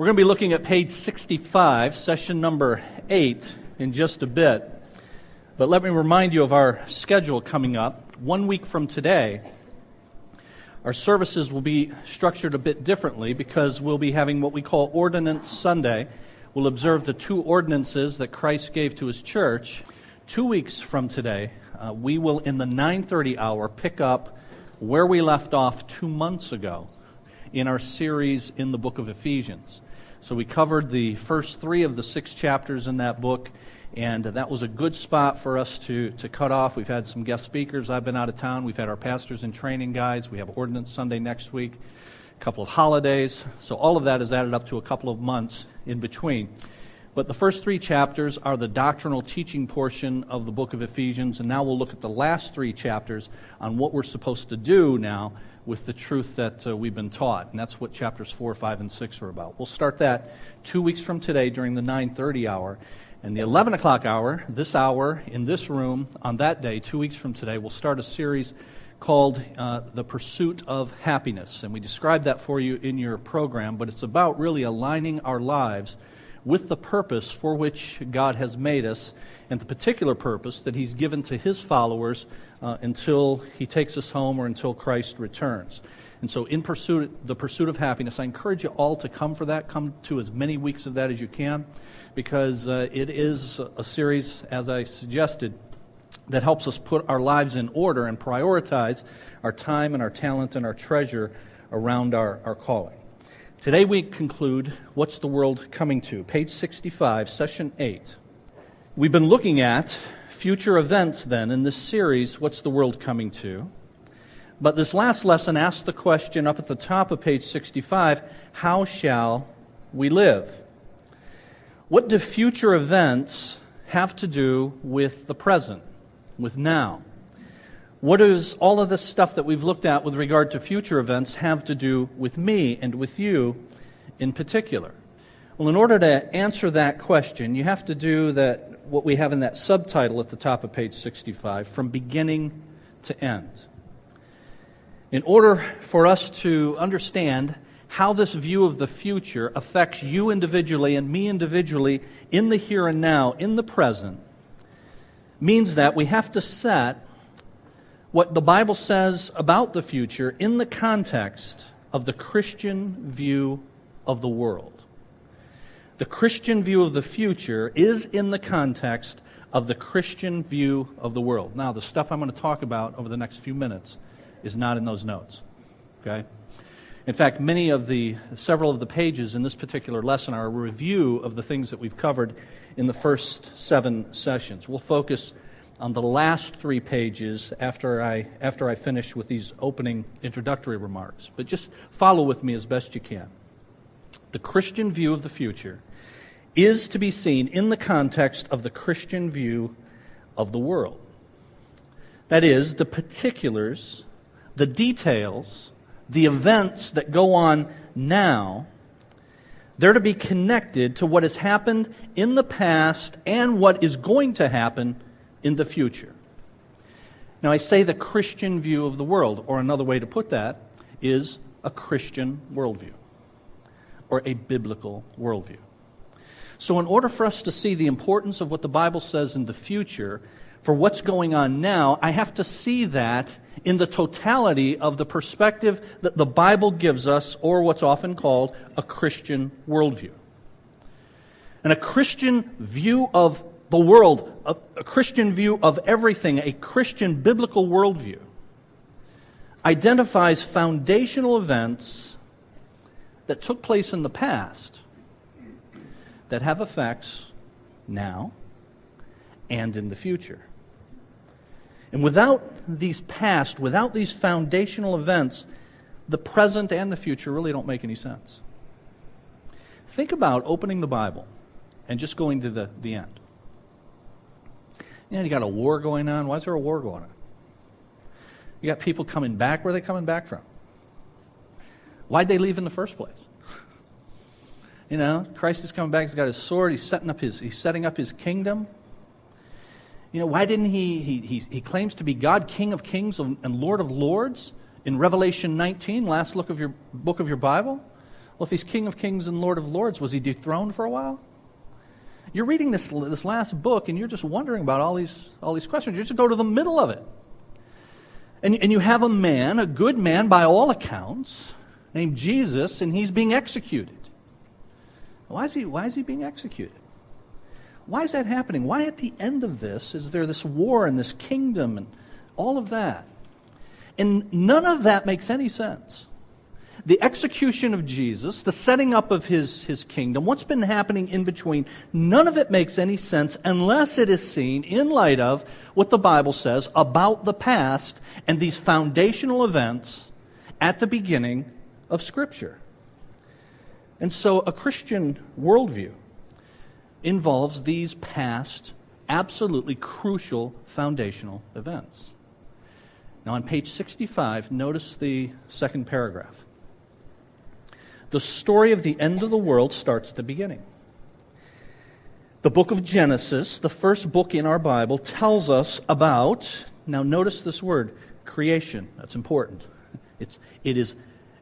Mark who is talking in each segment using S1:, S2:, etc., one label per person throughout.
S1: We're going to be looking at page 65, session number 8, in just a bit. But let me remind you of our schedule coming up. One week from today, our services will be structured a bit differently because we'll be having what we call Ordinance Sunday. We'll observe the two ordinances that Christ gave to his church. Two weeks from today, uh, we will, in the 9:30 hour, pick up where we left off two months ago in our series in the book of Ephesians. So we covered the first three of the six chapters in that book, and that was a good spot for us to, to cut off. We've had some guest speakers. I've been out of town. We've had our pastors in training guys. We have Ordinance Sunday next week, a couple of holidays. So all of that is added up to a couple of months in between. But the first three chapters are the doctrinal teaching portion of the book of Ephesians, and now we'll look at the last three chapters on what we're supposed to do now with the truth that uh, we've been taught. And that's what chapters 4, 5, and 6 are about. We'll start that two weeks from today during the 9.30 hour. And the 11 o'clock hour, this hour, in this room, on that day, two weeks from today, we'll start a series called uh, The Pursuit of Happiness. And we described that for you in your program, but it's about really aligning our lives with the purpose for which God has made us and the particular purpose that He's given to His followers uh, until He takes us home or until Christ returns. And so, in pursuit, the pursuit of happiness, I encourage you all to come for that. Come to as many weeks of that as you can, because uh, it is a series, as I suggested, that helps us put our lives in order and prioritize our time and our talent and our treasure around our, our calling. Today we conclude What's the World Coming to? Page 65, session 8. We've been looking at future events then in this series, What's the World Coming to? But this last lesson asks the question up at the top of page 65 How shall we live? What do future events have to do with the present, with now? What does all of this stuff that we've looked at with regard to future events have to do with me and with you in particular? Well, in order to answer that question, you have to do that what we have in that subtitle at the top of page 65, from beginning to end. In order for us to understand how this view of the future affects you individually and me individually in the here and now, in the present, means that we have to set what the Bible says about the future in the context of the Christian view of the world. The Christian view of the future is in the context of the Christian view of the world. Now, the stuff I'm going to talk about over the next few minutes is not in those notes. Okay? In fact, many of the several of the pages in this particular lesson are a review of the things that we've covered in the first seven sessions. We'll focus on the last three pages after I, after I finish with these opening introductory remarks. But just follow with me as best you can. The Christian view of the future is to be seen in the context of the Christian view of the world. That is, the particulars, the details, the events that go on now, they're to be connected to what has happened in the past and what is going to happen in the future. Now, I say the Christian view of the world, or another way to put that is a Christian worldview, or a biblical worldview. So, in order for us to see the importance of what the Bible says in the future for what's going on now, I have to see that in the totality of the perspective that the Bible gives us, or what's often called a Christian worldview. And a Christian view of the world, a, a Christian view of everything, a Christian biblical worldview, identifies foundational events that took place in the past that have effects now and in the future. And without these past, without these foundational events, the present and the future really don't make any sense. Think about opening the Bible and just going to the, the end. You know, you got a war going on. Why is there a war going on? You got people coming back. Where are they coming back from? Why'd they leave in the first place? you know, Christ is coming back. He's got his sword. He's setting up his, he's setting up his kingdom. You know, why didn't he, he, he, he claims to be God, King of kings and Lord of lords in Revelation 19, last look of your book of your Bible. Well, if he's King of Kings and Lord of Lords, was he dethroned for a while? You're reading this, this last book and you're just wondering about all these, all these questions. You just go to the middle of it. And, and you have a man, a good man by all accounts, named Jesus, and he's being executed. Why is he, why is he being executed? Why is that happening? Why, at the end of this, is there this war and this kingdom and all of that? And none of that makes any sense the execution of Jesus, the setting up of his, his kingdom, what's been happening in between, none of it makes any sense unless it is seen in light of what the Bible says about the past and these foundational events at the beginning of Scripture. And so a Christian worldview involves these past, absolutely crucial foundational events. Now, on page 65, notice the second paragraph. The story of the end of the world starts at the beginning. The book of Genesis, the first book in our Bible, tells us about, now notice this word, creation. That's important. It's, it is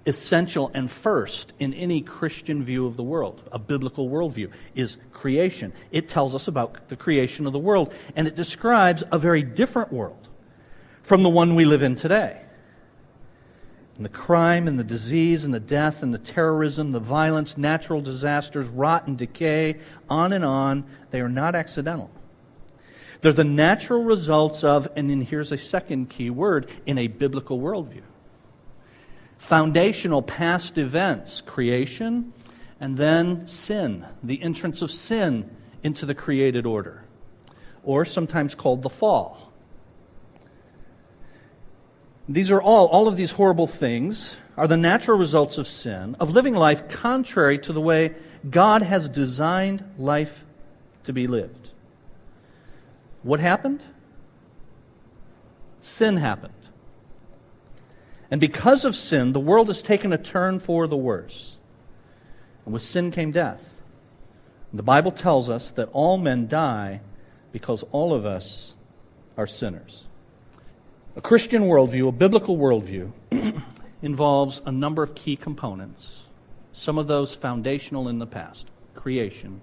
S1: essential and first in any Christian view of the world, a biblical worldview, is creation. It tells us about the creation of the world, and it describes a very different world from the one we live in today and the crime and the disease and the death and the terrorism, the violence, natural disasters, rot and decay, on and on, they are not accidental. They're the natural results of, and then here's a second key word, in a biblical worldview. Foundational past events, creation, and then sin, the entrance of sin into the created order, or sometimes called the fall. These are all, all of these horrible things are the natural results of sin, of living life contrary to the way God has designed life to be lived. What happened? Sin happened. And because of sin, the world has taken a turn for the worse. And with sin came death. And the Bible tells us that all men die because all of us are sinners. A Christian worldview, a biblical worldview, involves a number of key components, some of those foundational in the past creation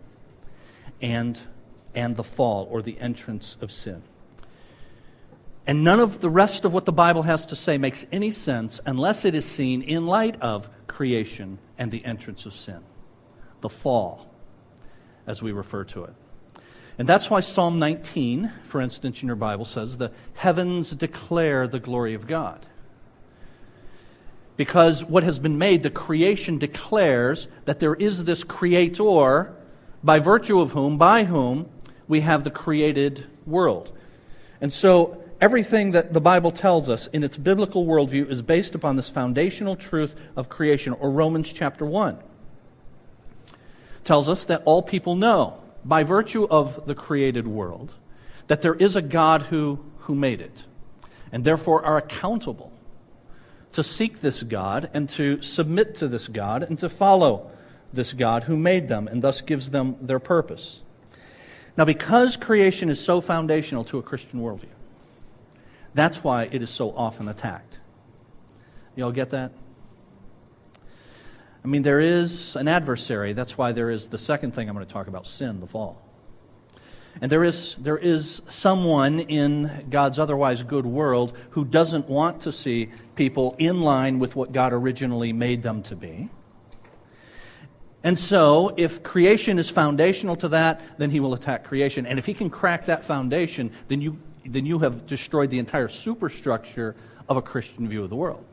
S1: and, and the fall or the entrance of sin. And none of the rest of what the Bible has to say makes any sense unless it is seen in light of creation and the entrance of sin, the fall, as we refer to it. And that's why Psalm 19, for instance, in your Bible says, the heavens declare the glory of God. Because what has been made, the creation declares that there is this creator by virtue of whom, by whom, we have the created world. And so everything that the Bible tells us in its biblical worldview is based upon this foundational truth of creation, or Romans chapter 1 tells us that all people know by virtue of the created world, that there is a God who, who made it, and therefore are accountable to seek this God and to submit to this God and to follow this God who made them and thus gives them their purpose. Now, because creation is so foundational to a Christian worldview, that's why it is so often attacked. You all get that? I mean, there is an adversary. That's why there is the second thing I'm going to talk about sin, the fall. And there is, there is someone in God's otherwise good world who doesn't want to see people in line with what God originally made them to be. And so, if creation is foundational to that, then he will attack creation. And if he can crack that foundation, then you, then you have destroyed the entire superstructure of a Christian view of the world.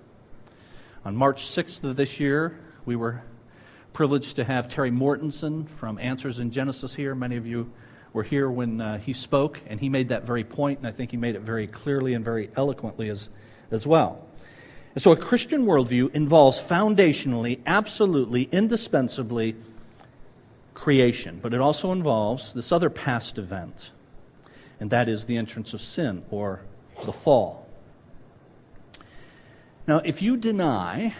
S1: On March 6th of this year, we were privileged to have Terry Mortenson from Answers in Genesis here. Many of you were here when uh, he spoke, and he made that very point, and I think he made it very clearly and very eloquently as, as well. And so a Christian worldview involves foundationally, absolutely, indispensably creation, but it also involves this other past event, and that is the entrance of sin or the fall. Now, if you deny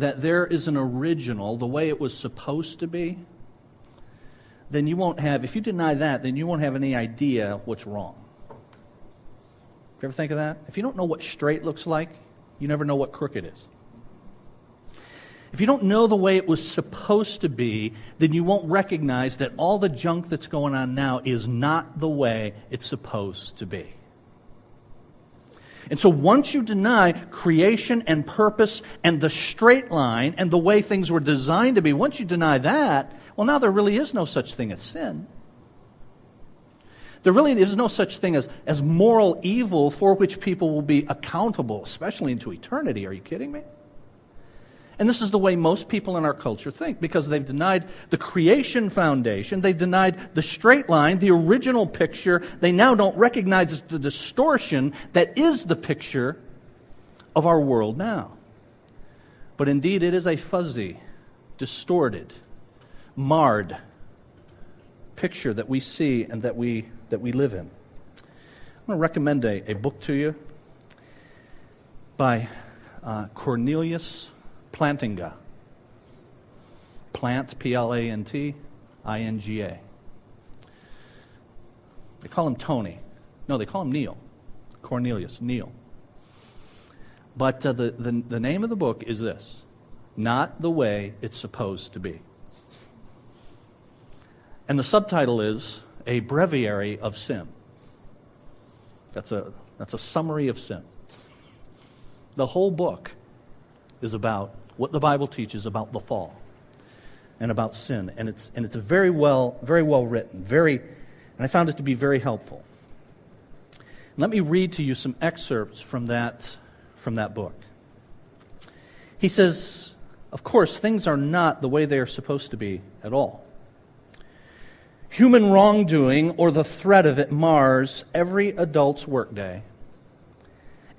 S1: that there is an original the way it was supposed to be, then you won't have, if you deny that, then you won't have any idea what's wrong. You ever think of that? If you don't know what straight looks like, you never know what crooked is. if you don't know the way it was supposed to be, then you won't recognize that all the junk that's going on now is not the way it's supposed to be. And so once you deny creation and purpose and the straight line and the way things were designed to be, once you deny that, well, now there really is no such thing as sin. There really is no such thing as, as moral evil for which people will be accountable, especially into eternity. Are you kidding me? And this is the way most people in our culture think because they've denied the creation foundation, they've denied the straight line, the original picture. They now don't recognize the distortion that is the picture of our world now. But indeed, it is a fuzzy, distorted, marred picture that we see and that we, that we live in. I'm going to recommend a, a book to you by uh, Cornelius Plantinga. Plant, P L A N T I N G A. They call him Tony. No, they call him Neil. Cornelius, Neil. But uh, the, the, the name of the book is this Not the Way It's Supposed to Be. And the subtitle is A Breviary of Sin. That's a, that's a summary of sin. The whole book is about what the Bible teaches about the fall and about sin. And it's, and it's very well, very well written, very, and I found it to be very helpful. Let me read to you some excerpts from that, from that book. He says, Of course, things are not the way they are supposed to be at all. Human wrongdoing or the threat of it mars every adult's workday,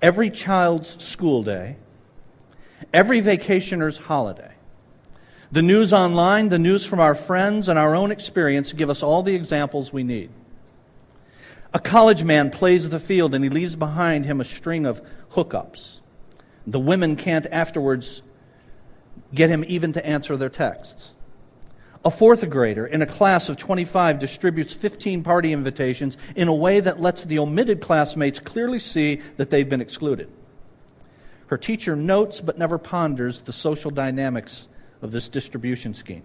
S1: every child's school day, every vacationer's holiday. The news online, the news from our friends, and our own experience give us all the examples we need. A college man plays the field and he leaves behind him a string of hookups. The women can't afterwards get him even to answer their texts. A fourth grader in a class of 25 distributes 15 party invitations in a way that lets the omitted classmates clearly see that they've been excluded. Her teacher notes but never ponders the social dynamics of this distribution scheme.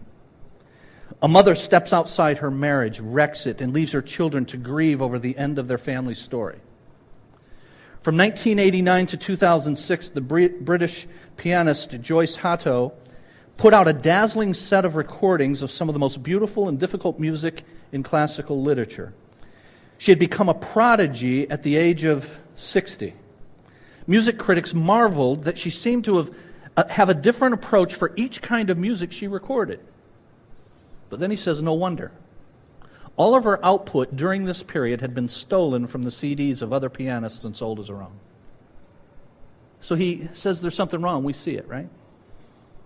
S1: A mother steps outside her marriage, wrecks it, and leaves her children to grieve over the end of their family story. From 1989 to 2006, the British pianist Joyce Hatto put out a dazzling set of recordings of some of the most beautiful and difficult music in classical literature. She had become a prodigy at the age of 60. Music critics marveled that she seemed to have, uh, have a different approach for each kind of music she recorded. But then he says, no wonder. All of her output during this period had been stolen from the CDs of other pianists and sold as her own. So he says there's something wrong. We see it, right?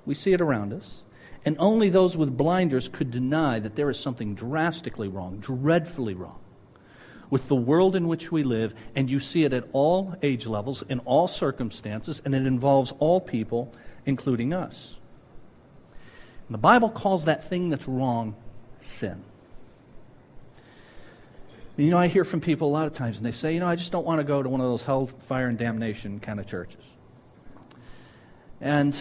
S1: We see it around us. And only those with blinders could deny that there is something drastically wrong, dreadfully wrong with the world in which we live, and you see it at all age levels, in all circumstances, and it involves all people, including us. And the Bible calls that thing that's wrong sin. You know, I hear from people a lot of times, and they say, you know, I just don't want to go to one of those hell, fire, and damnation kind of churches. And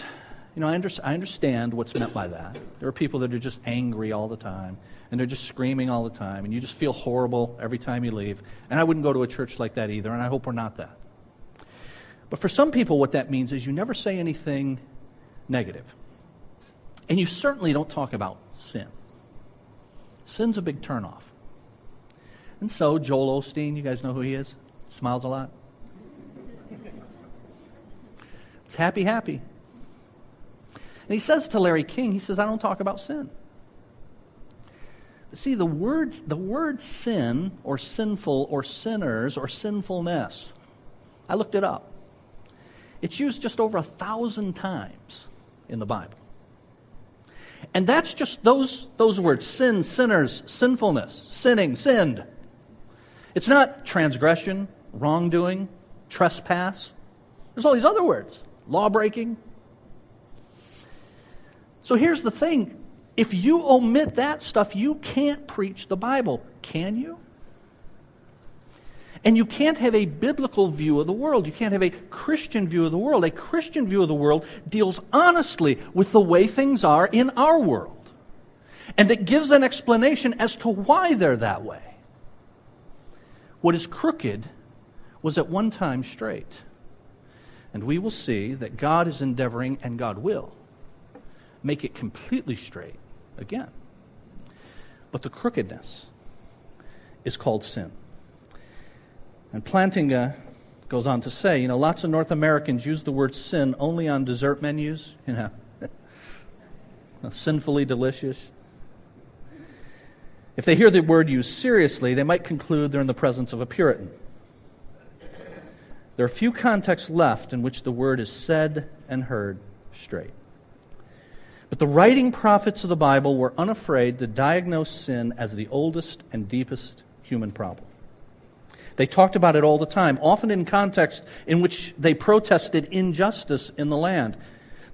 S1: you know, I, under, I understand what's meant by that. There are people that are just angry all the time, and they're just screaming all the time, and you just feel horrible every time you leave. And I wouldn't go to a church like that either, and I hope we're not that. But for some people, what that means is you never say anything negative. And you certainly don't talk about sin. Sin's a big turnoff. And so, Joel Osteen, you guys know who he is? Smiles a lot. It's happy, happy. And he says to Larry King, he says, I don't talk about sin. But see, the word, the word sin or sinful or sinners or sinfulness, I looked it up. It's used just over a thousand times in the Bible. And that's just those, those words sin, sinners, sinfulness, sinning, sinned. It's not transgression, wrongdoing, trespass. There's all these other words law breaking, so here's the thing if you omit that stuff, you can't preach the Bible, can you? And you can't have a biblical view of the world. You can't have a Christian view of the world. A Christian view of the world deals honestly with the way things are in our world. And it gives an explanation as to why they're that way. What is crooked was at one time straight. And we will see that God is endeavoring, and God will, make it completely straight again. But the crookedness is called sin. And Plantinga goes on to say, you know, lots of North Americans use the word sin only on dessert menus, you know, sinfully delicious. If they hear the word used seriously, they might conclude they're in the presence of a Puritan. There are few contexts left in which the word is said and heard straight. But the writing prophets of the Bible were unafraid to diagnose sin as the oldest and deepest human problem. They talked about it all the time, often in context in which they protested injustice in the land.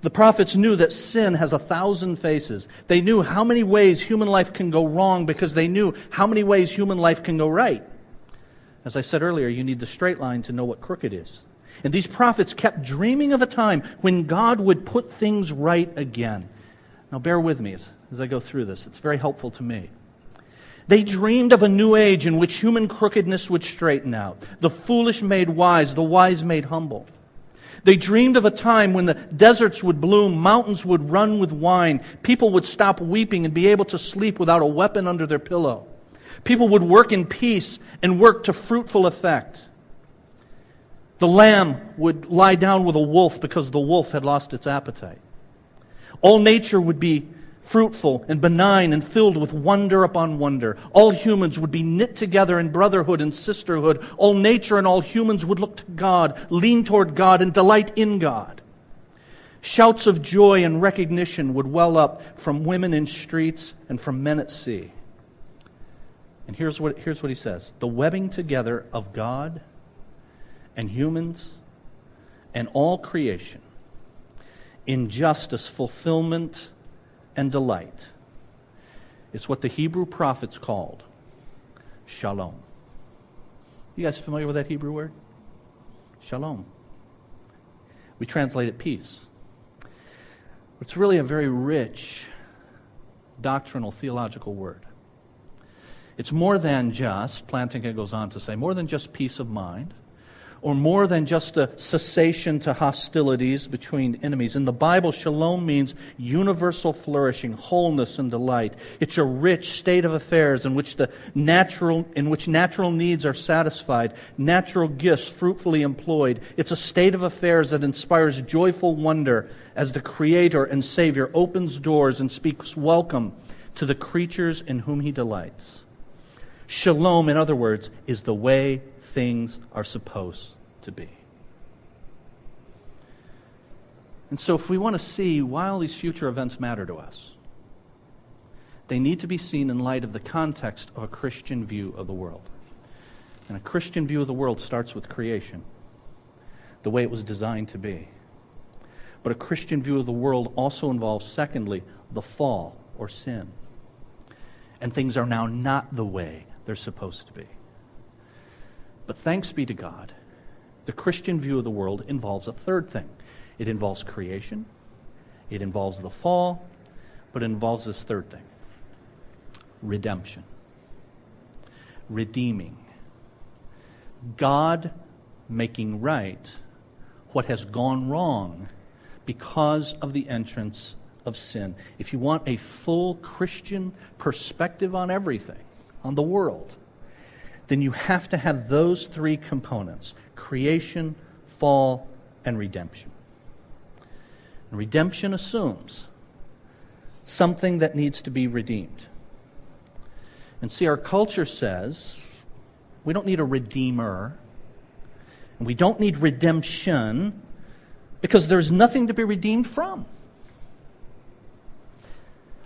S1: The prophets knew that sin has a thousand faces. They knew how many ways human life can go wrong because they knew how many ways human life can go right. As I said earlier, you need the straight line to know what crooked is. And these prophets kept dreaming of a time when God would put things right again. Now, bear with me as, as I go through this. It's very helpful to me. They dreamed of a new age in which human crookedness would straighten out, the foolish made wise, the wise made humble. They dreamed of a time when the deserts would bloom, mountains would run with wine, people would stop weeping and be able to sleep without a weapon under their pillow. People would work in peace and work to fruitful effect. The lamb would lie down with a wolf because the wolf had lost its appetite. All nature would be fruitful and benign and filled with wonder upon wonder. All humans would be knit together in brotherhood and sisterhood. All nature and all humans would look to God, lean toward God, and delight in God. Shouts of joy and recognition would well up from women in streets and from men at sea. And here's what, here's what he says the webbing together of God and humans and all creation in justice, fulfillment, and delight. It's what the Hebrew prophets called shalom. You guys familiar with that Hebrew word? Shalom. We translate it peace. It's really a very rich doctrinal, theological word. It's more than just, Plantinga goes on to say, more than just peace of mind or more than just a cessation to hostilities between enemies. In the Bible, shalom means universal flourishing, wholeness, and delight. It's a rich state of affairs in which the natural, in which natural needs are satisfied, natural gifts fruitfully employed. It's a state of affairs that inspires joyful wonder as the Creator and Savior opens doors and speaks welcome to the creatures in whom He delights. Shalom, in other words, is the way things are supposed to be. And so, if we want to see why all these future events matter to us, they need to be seen in light of the context of a Christian view of the world. And a Christian view of the world starts with creation, the way it was designed to be. But a Christian view of the world also involves, secondly, the fall or sin. And things are now not the way they're supposed to be. But thanks be to God, the Christian view of the world involves a third thing it involves creation, it involves the fall, but it involves this third thing redemption, redeeming. God making right what has gone wrong because of the entrance of sin. If you want a full Christian perspective on everything, on the world, then you have to have those three components creation, fall, and redemption. And redemption assumes something that needs to be redeemed. And see, our culture says we don't need a redeemer, and we don't need redemption because there's nothing to be redeemed from.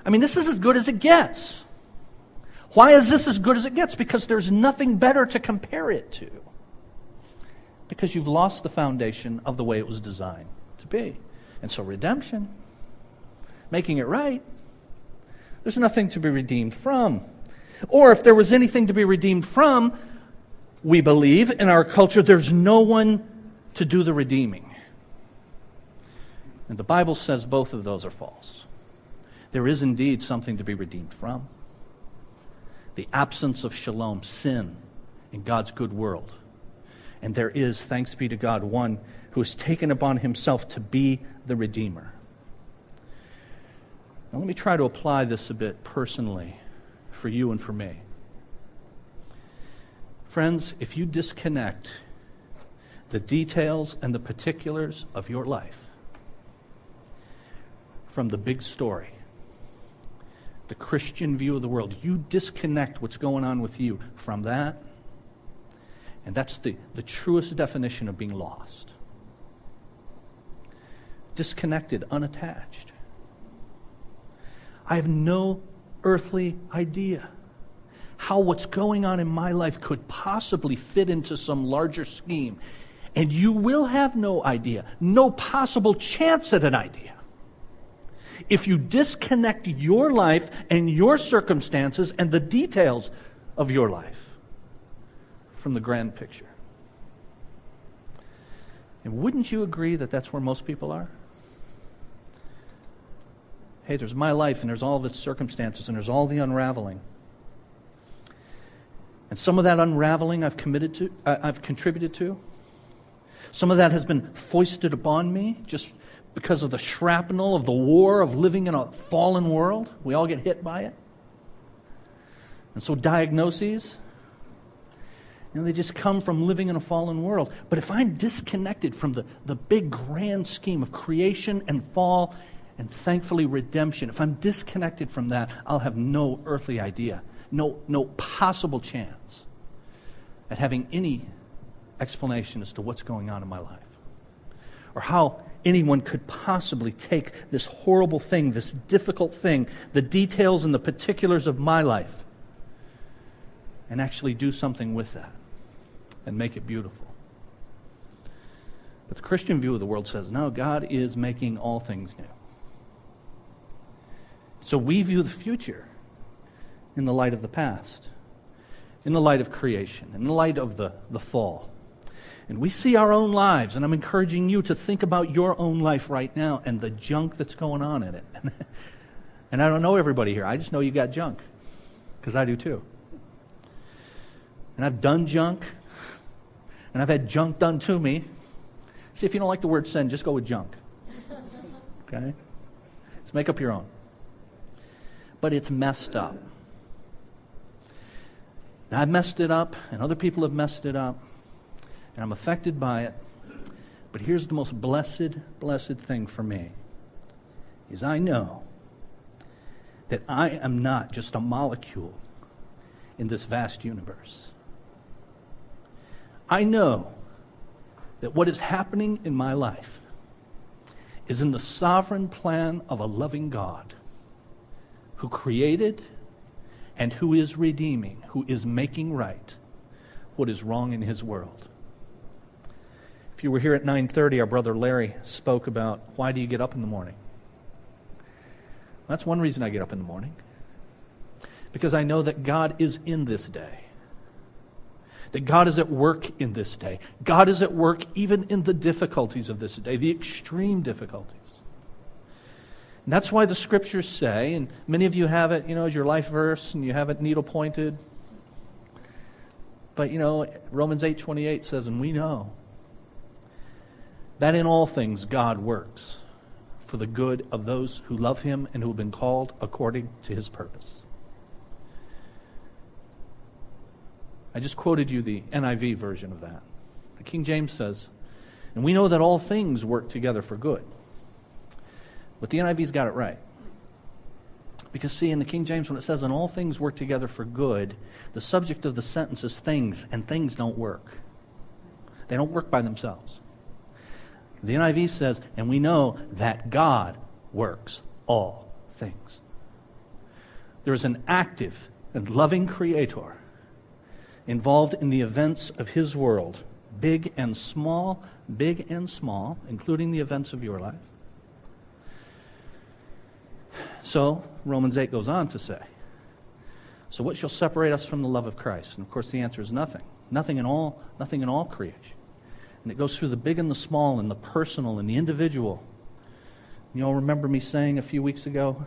S1: I mean, this is as good as it gets. Why is this as good as it gets? Because there's nothing better to compare it to. Because you've lost the foundation of the way it was designed to be. And so, redemption, making it right, there's nothing to be redeemed from. Or if there was anything to be redeemed from, we believe in our culture, there's no one to do the redeeming. And the Bible says both of those are false. There is indeed something to be redeemed from the absence of shalom, sin in God's good world. And there is, thanks be to God, one who has taken upon himself to be the Redeemer. Now, let me try to apply this a bit personally for you and for me. Friends, if you disconnect the details and the particulars of your life from the big story, the Christian view of the world, you disconnect what's going on with you from that, and that's the, the truest definition of being lost. Disconnected, unattached. I have no earthly idea how what's going on in my life could possibly fit into some larger scheme. And you will have no idea, no possible chance at an idea. If you disconnect your life and your circumstances and the details of your life from the grand picture. And wouldn't you agree that that's where most people are? Hey, there's my life and there's all of its circumstances and there's all the unraveling. And some of that unraveling I've committed to, uh, I've contributed to. Some of that has been foisted upon me just because of the shrapnel of the war of living in a fallen world. We all get hit by it. And so diagnoses, you know, they just come from living in a fallen world. But if I'm disconnected from the, the big grand scheme of creation and fall and thankfully redemption, if I'm disconnected from that, I'll have no earthly idea no, no possible chance at having any explanation as to what's going on in my life or how anyone could possibly take this horrible thing, this difficult thing, the details and the particulars of my life, and actually do something with that and make it beautiful. But the Christian view of the world says, no, God is making all things new. So we view the future in the light of the past, in the light of creation, in the light of the, the fall. And we see our own lives, and I'm encouraging you to think about your own life right now and the junk that's going on in it. and I don't know everybody here, I just know you got junk, because I do too. And I've done junk, and I've had junk done to me. See, if you don't like the word sin, just go with junk. Okay? Let's make up your own. But it's messed up. And I've messed it up, and other people have messed it up, and I'm affected by it. But here's the most blessed, blessed thing for me is I know that I am not just a molecule in this vast universe. I know that what is happening in my life is in the sovereign plan of a loving God who created and who is redeeming, who is making right what is wrong in his world. If you were here at 9:30, our brother Larry spoke about why do you get up in the morning? That's one reason I get up in the morning. Because I know that God is in this day. That God is at work in this day. God is at work even in the difficulties of this day, the extreme difficulties. And that's why the scriptures say, and many of you have it, you know, as your life verse, and you have it needle pointed. But you know, Romans 8:28 says, and we know that in all things God works for the good of those who love him and who have been called according to his purpose. I just quoted you the NIV version of that. The King James says, and we know that all things work together for good but the NIV's got it right. Because, see, in the King James, when it says, and all things work together for good, the subject of the sentence is things, and things don't work. They don't work by themselves. The NIV says, and we know that God works all things. There is an active and loving Creator involved in the events of His world, big and small, big and small, including the events of your life. So, Romans 8 goes on to say, So what shall separate us from the love of Christ? And of course, the answer is nothing. Nothing in all, nothing in all creation. And it goes through the big and the small and the personal and the individual. You all remember me saying a few weeks ago,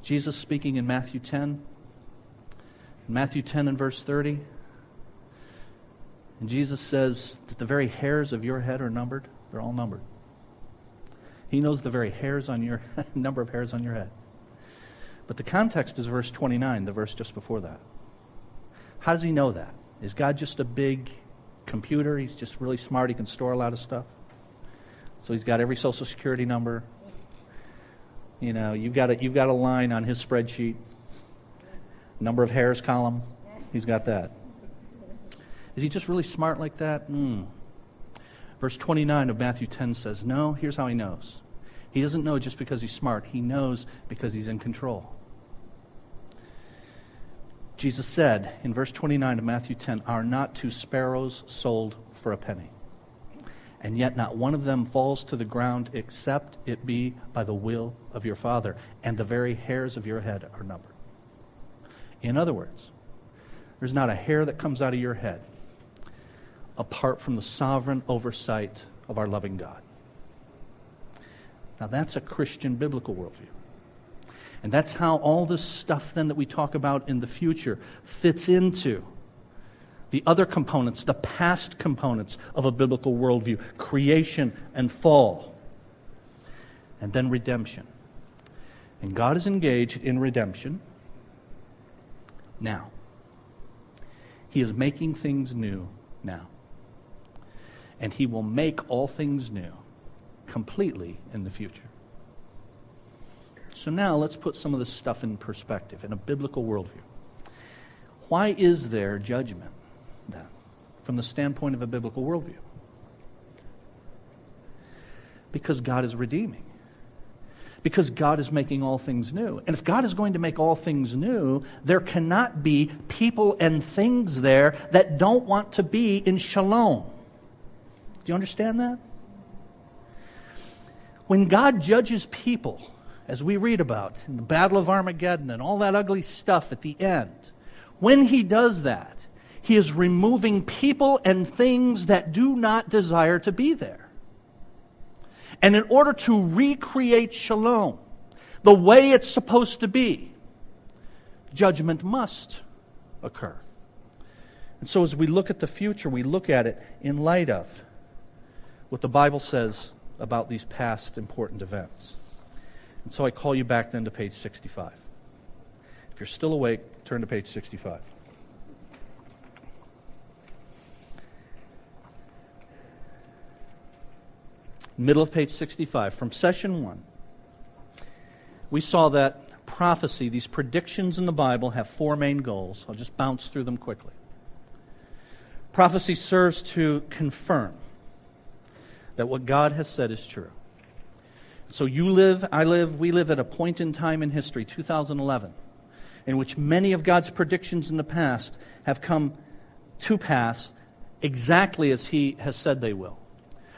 S1: Jesus speaking in Matthew 10, in Matthew 10 and verse 30. And Jesus says that the very hairs of your head are numbered. They're all numbered. He knows the very hairs on your number of hairs on your head. But the context is verse 29, the verse just before that. How does he know that? Is God just a big computer? He's just really smart. He can store a lot of stuff. So he's got every social security number. You know, you've got a, you've got a line on his spreadsheet, number of hairs column. He's got that. Is he just really smart like that? Mm. Verse 29 of Matthew 10 says, No, here's how he knows. He doesn't know just because he's smart, he knows because he's in control. Jesus said in verse 29 of Matthew 10, Are not two sparrows sold for a penny? And yet not one of them falls to the ground except it be by the will of your Father, and the very hairs of your head are numbered. In other words, there's not a hair that comes out of your head apart from the sovereign oversight of our loving God. Now, that's a Christian biblical worldview. And that's how all this stuff then that we talk about in the future fits into the other components, the past components of a biblical worldview creation and fall, and then redemption. And God is engaged in redemption now. He is making things new now. And He will make all things new completely in the future. So now let's put some of this stuff in perspective, in a biblical worldview. Why is there judgment then, from the standpoint of a biblical worldview? Because God is redeeming. Because God is making all things new. And if God is going to make all things new, there cannot be people and things there that don't want to be in shalom. Do you understand that? When God judges people, as we read about in the Battle of Armageddon and all that ugly stuff at the end, when He does that, He is removing people and things that do not desire to be there. And in order to recreate shalom, the way it's supposed to be, judgment must occur. And so as we look at the future, we look at it in light of what the Bible says about these past important events. And so I call you back then to page 65. If you're still awake, turn to page 65. Middle of page 65, from session 1, we saw that prophecy, these predictions in the Bible, have four main goals. I'll just bounce through them quickly. Prophecy serves to confirm that what God has said is true. So you live, I live, we live at a point in time in history, 2011, in which many of God's predictions in the past have come to pass exactly as He has said they will.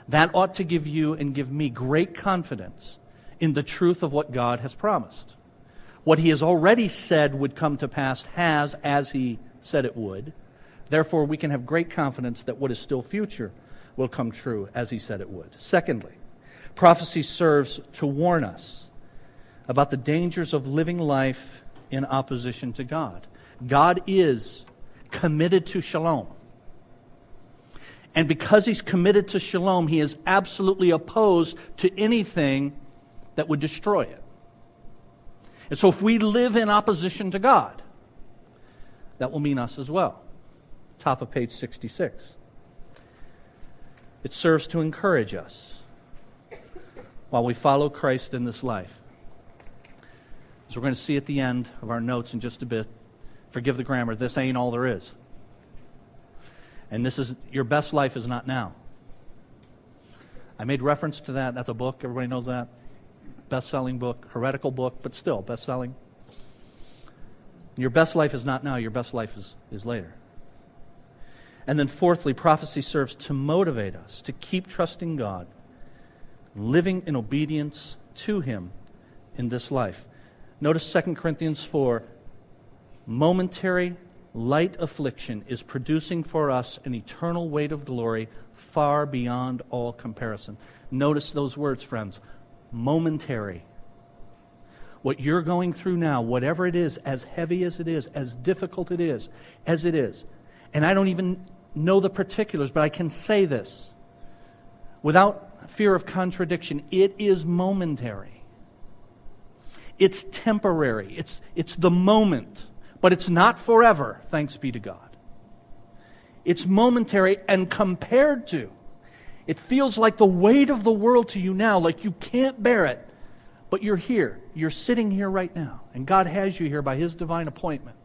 S1: That ought to give you and give me great confidence in the truth of what God has promised. What He has already said would come to pass has as He said it would. Therefore, we can have great confidence that what is still future will come true as he said it would. Secondly, prophecy serves to warn us about the dangers of living life in opposition to God. God is committed to shalom. And because he's committed to shalom, he is absolutely opposed to anything that would destroy it. And so if we live in opposition to God, that will mean us as well. Top of page 66. It serves to encourage us while we follow Christ in this life. As we're going to see at the end of our notes in just a bit, forgive the grammar, this ain't all there is. And this is your best life is not now. I made reference to that. That's a book. Everybody knows that. Best selling book, heretical book, but still best selling. Your best life is not now, your best life is, is later. And then, fourthly, prophecy serves to motivate us to keep trusting God, living in obedience to Him in this life. Notice 2 Corinthians 4 momentary light affliction is producing for us an eternal weight of glory far beyond all comparison. Notice those words, friends momentary. What you're going through now, whatever it is, as heavy as it is, as difficult it is, as it is, and I don't even know the particulars, but I can say this without fear of contradiction it is momentary. It's temporary. It's, it's the moment, but it's not forever, thanks be to God. It's momentary and compared to. It feels like the weight of the world to you now, like you can't bear it. But you're here. You're sitting here right now. And God has you here by His divine appointment.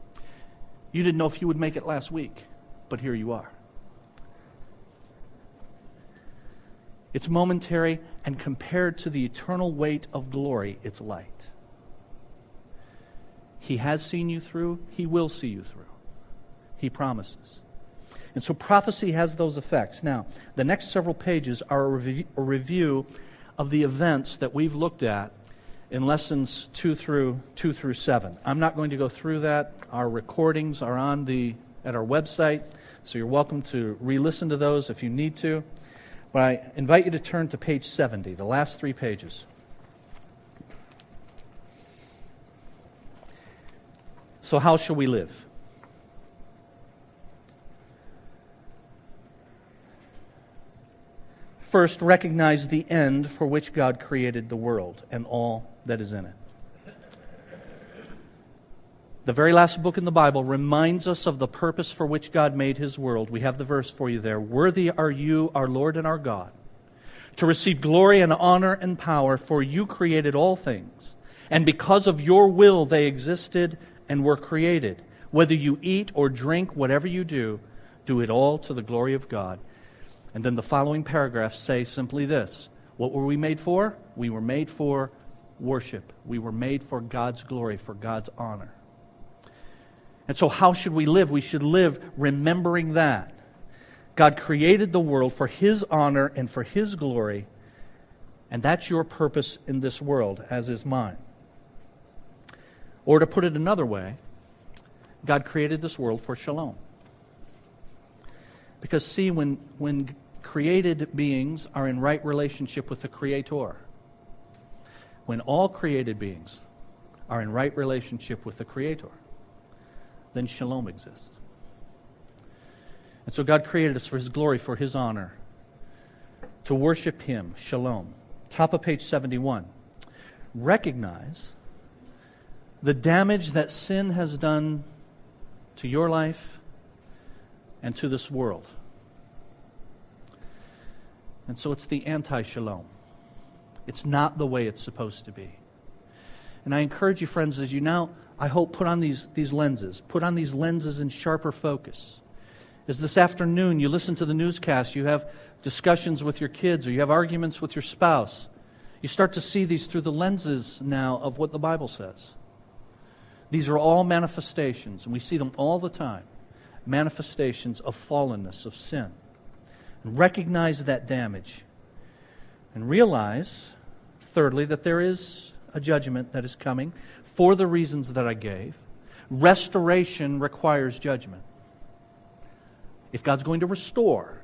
S1: You didn't know if you would make it last week, but here you are. It's momentary, and compared to the eternal weight of glory, it's light. He has seen you through, He will see you through. He promises. And so prophecy has those effects. Now, the next several pages are a review, a review of the events that we've looked at in lessons 2 through 2 through 7. I'm not going to go through that. Our recordings are on the at our website, so you're welcome to re-listen to those if you need to. But I invite you to turn to page 70, the last 3 pages. So how shall we live? First, recognize the end for which God created the world and all that is in it. The very last book in the Bible reminds us of the purpose for which God made his world. We have the verse for you there. Worthy are you, our Lord and our God, to receive glory and honor and power, for you created all things. And because of your will, they existed and were created. Whether you eat or drink, whatever you do, do it all to the glory of God. And then the following paragraphs say simply this What were we made for? We were made for worship. We were made for God's glory, for God's honor. And so, how should we live? We should live remembering that. God created the world for His honor and for His glory, and that's your purpose in this world, as is mine. Or to put it another way, God created this world for shalom. Because, see, when, when created beings are in right relationship with the Creator. When all created beings are in right relationship with the Creator, then shalom exists. And so God created us for His glory, for His honor, to worship Him, shalom. Top of page 71. Recognize the damage that sin has done to your life and to this world. And so it's the anti shalom. It's not the way it's supposed to be. And I encourage you, friends, as you now, I hope, put on these, these lenses, put on these lenses in sharper focus. As this afternoon you listen to the newscast, you have discussions with your kids, or you have arguments with your spouse, you start to see these through the lenses now of what the Bible says. These are all manifestations, and we see them all the time manifestations of fallenness, of sin and recognize that damage. And realize, thirdly, that there is a judgment that is coming for the reasons that I gave. Restoration requires judgment. If God's going to restore,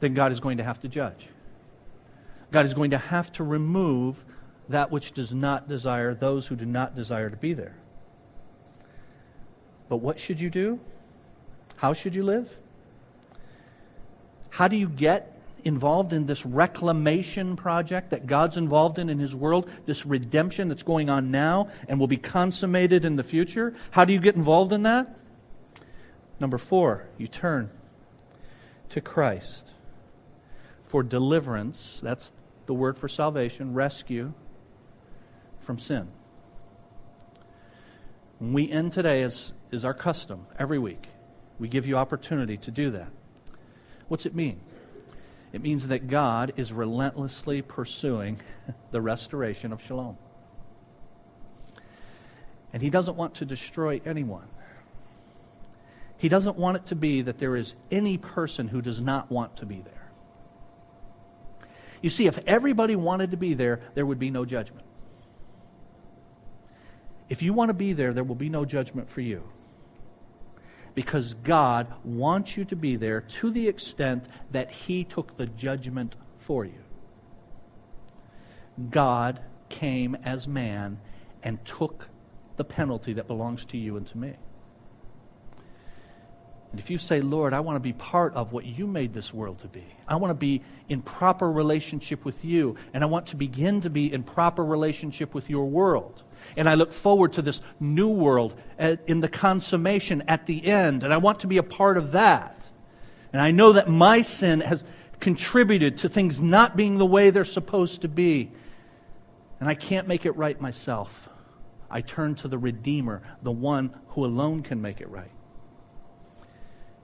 S1: then God is going to have to judge. God is going to have to remove that which does not desire, those who do not desire to be there. But what should you do? How should you live? How do you get involved in this reclamation project that God's involved in in His world, this redemption that's going on now and will be consummated in the future? How do you get involved in that? Number four, you turn to Christ for deliverance. That's the word for salvation, rescue from sin. When we end today, as is our custom every week, we give you opportunity to do that. What's it mean? It means that God is relentlessly pursuing the restoration of shalom. And He doesn't want to destroy anyone. He doesn't want it to be that there is any person who does not want to be there. You see, if everybody wanted to be there, there would be no judgment. If you want to be there, there will be no judgment for you. Because God wants you to be there to the extent that He took the judgment for you. God came as man and took the penalty that belongs to you and to me. And if you say, Lord, I want to be part of what you made this world to be, I want to be in proper relationship with you, and I want to begin to be in proper relationship with your world. And I look forward to this new world in the consummation at the end, and I want to be a part of that. And I know that my sin has contributed to things not being the way they're supposed to be, and I can't make it right myself. I turn to the Redeemer, the one who alone can make it right.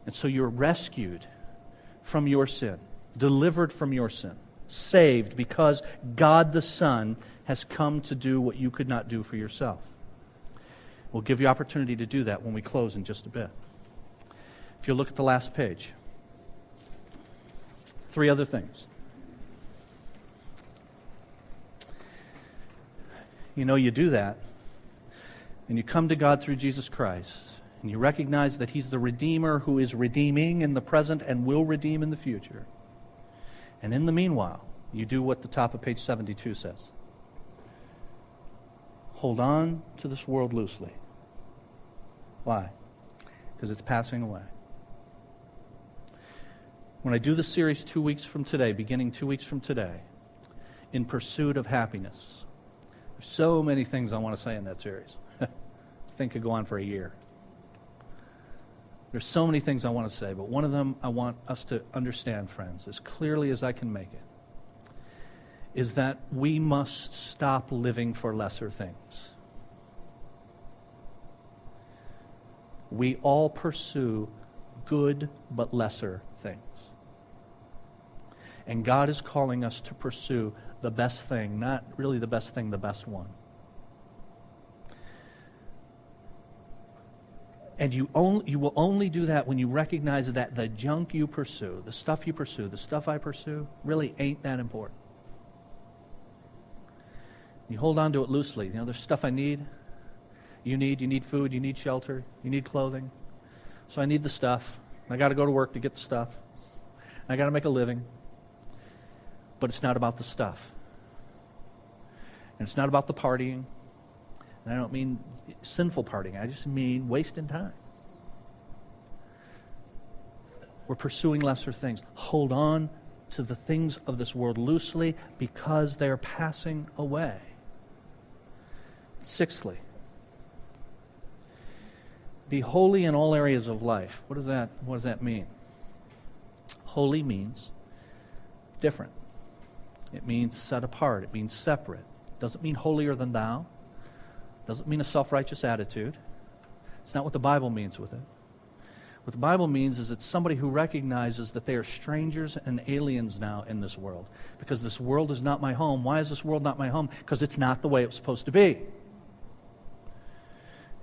S1: And so you're rescued from your sin, delivered from your sin, saved because God the Son has come to do what you could not do for yourself. We'll give you opportunity to do that when we close in just a bit. If you look at the last page, three other things. You know, you do that, and you come to God through Jesus Christ and you recognize that He's the Redeemer who is redeeming in the present and will redeem in the future. And in the meanwhile, you do what the top of page 72 says hold on to this world loosely. Why? Because it's passing away. When I do the series two weeks from today, beginning two weeks from today, in pursuit of happiness, there's so many things I want to say in that series. I think could go on for a year. There's so many things I want to say, but one of them I want us to understand, friends, as clearly as I can make it, is that we must stop living for lesser things. We all pursue good but lesser things. And God is calling us to pursue the best thing, not really the best thing, the best one. And you, only, you will only do that when you recognize that the junk you pursue, the stuff you pursue, the stuff I pursue, really ain't that important. You hold on to it loosely. You know, there's stuff I need. You need. You need food. You need shelter. You need clothing. So I need the stuff. I got to go to work to get the stuff. I got to make a living. But it's not about the stuff. And it's not about the partying. And I don't mean sinful partying, I just mean wasting time. We're pursuing lesser things. Hold on to the things of this world loosely because they're passing away. Sixthly, be holy in all areas of life. What does that, what does that mean? Holy means different. It means set apart. It means separate. Doesn't mean holier than thou. Doesn't mean a self righteous attitude. It's not what the Bible means with it. What the Bible means is it's somebody who recognizes that they are strangers and aliens now in this world. Because this world is not my home. Why is this world not my home? Because it's not the way it's supposed to be.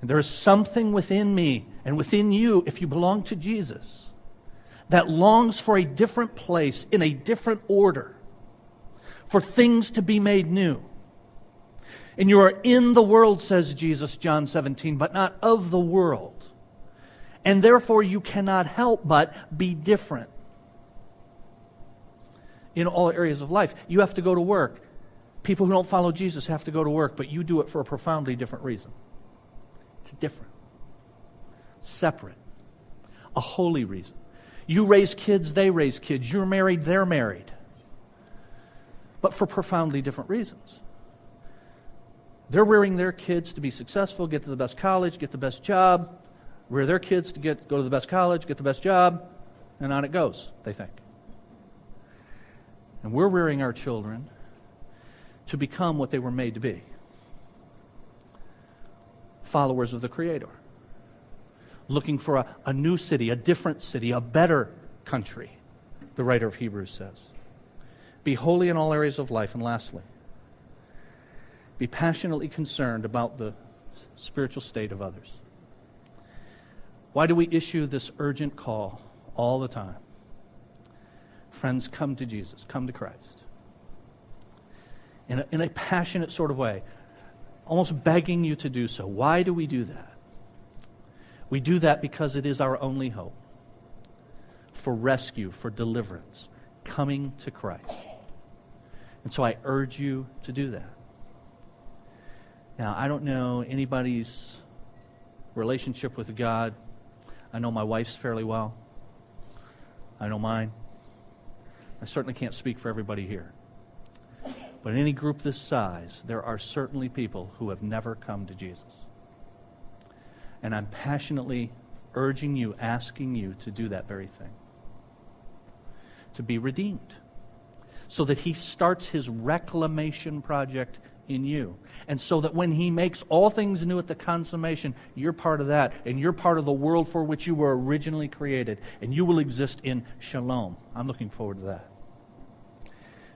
S1: And there is something within me and within you, if you belong to Jesus, that longs for a different place in a different order, for things to be made new. And you are in the world, says Jesus, John 17, but not of the world. And therefore you cannot help but be different in all areas of life. You have to go to work. People who don't follow Jesus have to go to work, but you do it for a profoundly different reason. It's different, separate, a holy reason. You raise kids, they raise kids. You're married, they're married. But for profoundly different reasons. They're rearing their kids to be successful, get to the best college, get the best job, rear their kids to get, go to the best college, get the best job, and on it goes, they think. And we're rearing our children to become what they were made to be followers of the Creator. Looking for a, a new city, a different city, a better country, the writer of Hebrews says. Be holy in all areas of life. And lastly, be passionately concerned about the spiritual state of others. Why do we issue this urgent call all the time? Friends, come to Jesus, come to Christ. In a, in a passionate sort of way, almost begging you to do so. Why do we do that? We do that because it is our only hope for rescue, for deliverance, coming to Christ. And so I urge you to do that. Now, I don't know anybody's relationship with God. I know my wife's fairly well. I know mine. I certainly can't speak for everybody here. But in any group this size, there are certainly people who have never come to Jesus. And I'm passionately urging you, asking you to do that very thing to be redeemed so that he starts his reclamation project in you. And so that when he makes all things new at the consummation, you're part of that. And you're part of the world for which you were originally created. And you will exist in shalom. I'm looking forward to that.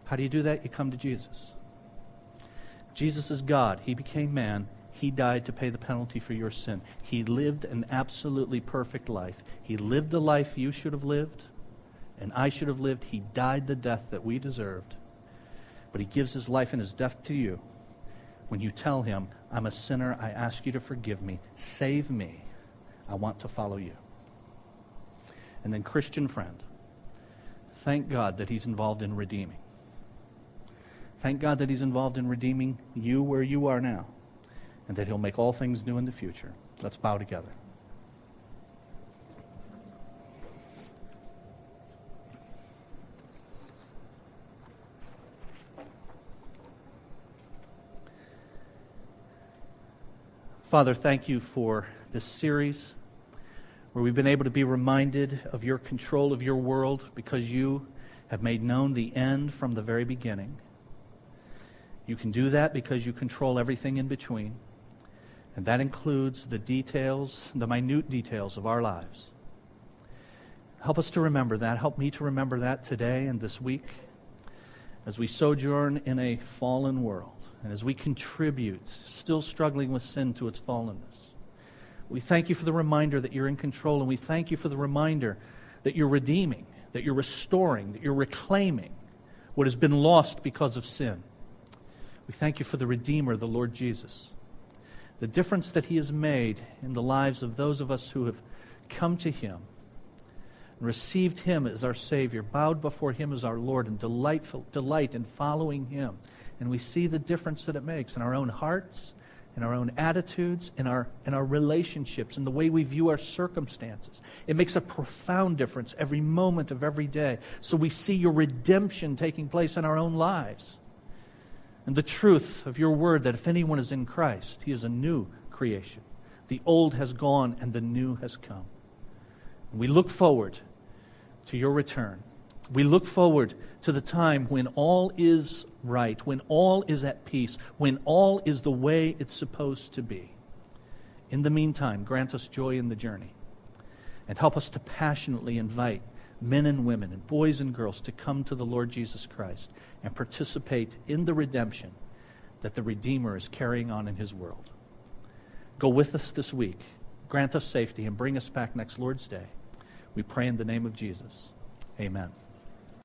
S1: How do you do that? You come to Jesus. Jesus is God. He became man. He died to pay the penalty for your sin. He lived an absolutely perfect life. He lived the life you should have lived and I should have lived. He died the death that we deserved. But he gives his life and his death to you when you tell him, I'm a sinner. I ask you to forgive me. Save me. I want to follow you. And then, Christian friend, thank God that he's involved in redeeming. Thank God that he's involved in redeeming you where you are now, and that he'll make all things new in the future. Let's bow together. Father, thank you for this series where we've been able to be reminded of your control of your world because you have made known the end from the very beginning. You can do that because you control everything in between. And that includes the details, the minute details of our lives. Help us to remember that. Help me to remember that today and this week as we sojourn in a fallen world. And as we contribute, still struggling with sin to its fallenness, we thank you for the reminder that you're in control, and we thank you for the reminder that you're redeeming, that you're restoring, that you're reclaiming what has been lost because of sin. We thank you for the Redeemer, the Lord Jesus, the difference that he has made in the lives of those of us who have come to him and received him as our Savior, bowed before him as our Lord, and delightful, delight in following him and we see the difference that it makes in our own hearts, in our own attitudes, in our, in our relationships, in the way we view our circumstances. It makes a profound difference every moment of every day. So we see your redemption taking place in our own lives. And the truth of your word that if anyone is in Christ, he is a new creation. The old has gone and the new has come. We look forward to your return. We look forward to the time when all is right, when all is at peace, when all is the way it's supposed to be. In the meantime, grant us joy in the journey and help us to passionately invite men and women and boys and girls to come to the Lord Jesus Christ and participate in the redemption that the Redeemer is carrying on in his world. Go with us this week. Grant us safety and bring us back next Lord's Day. We pray in the name of Jesus. Amen.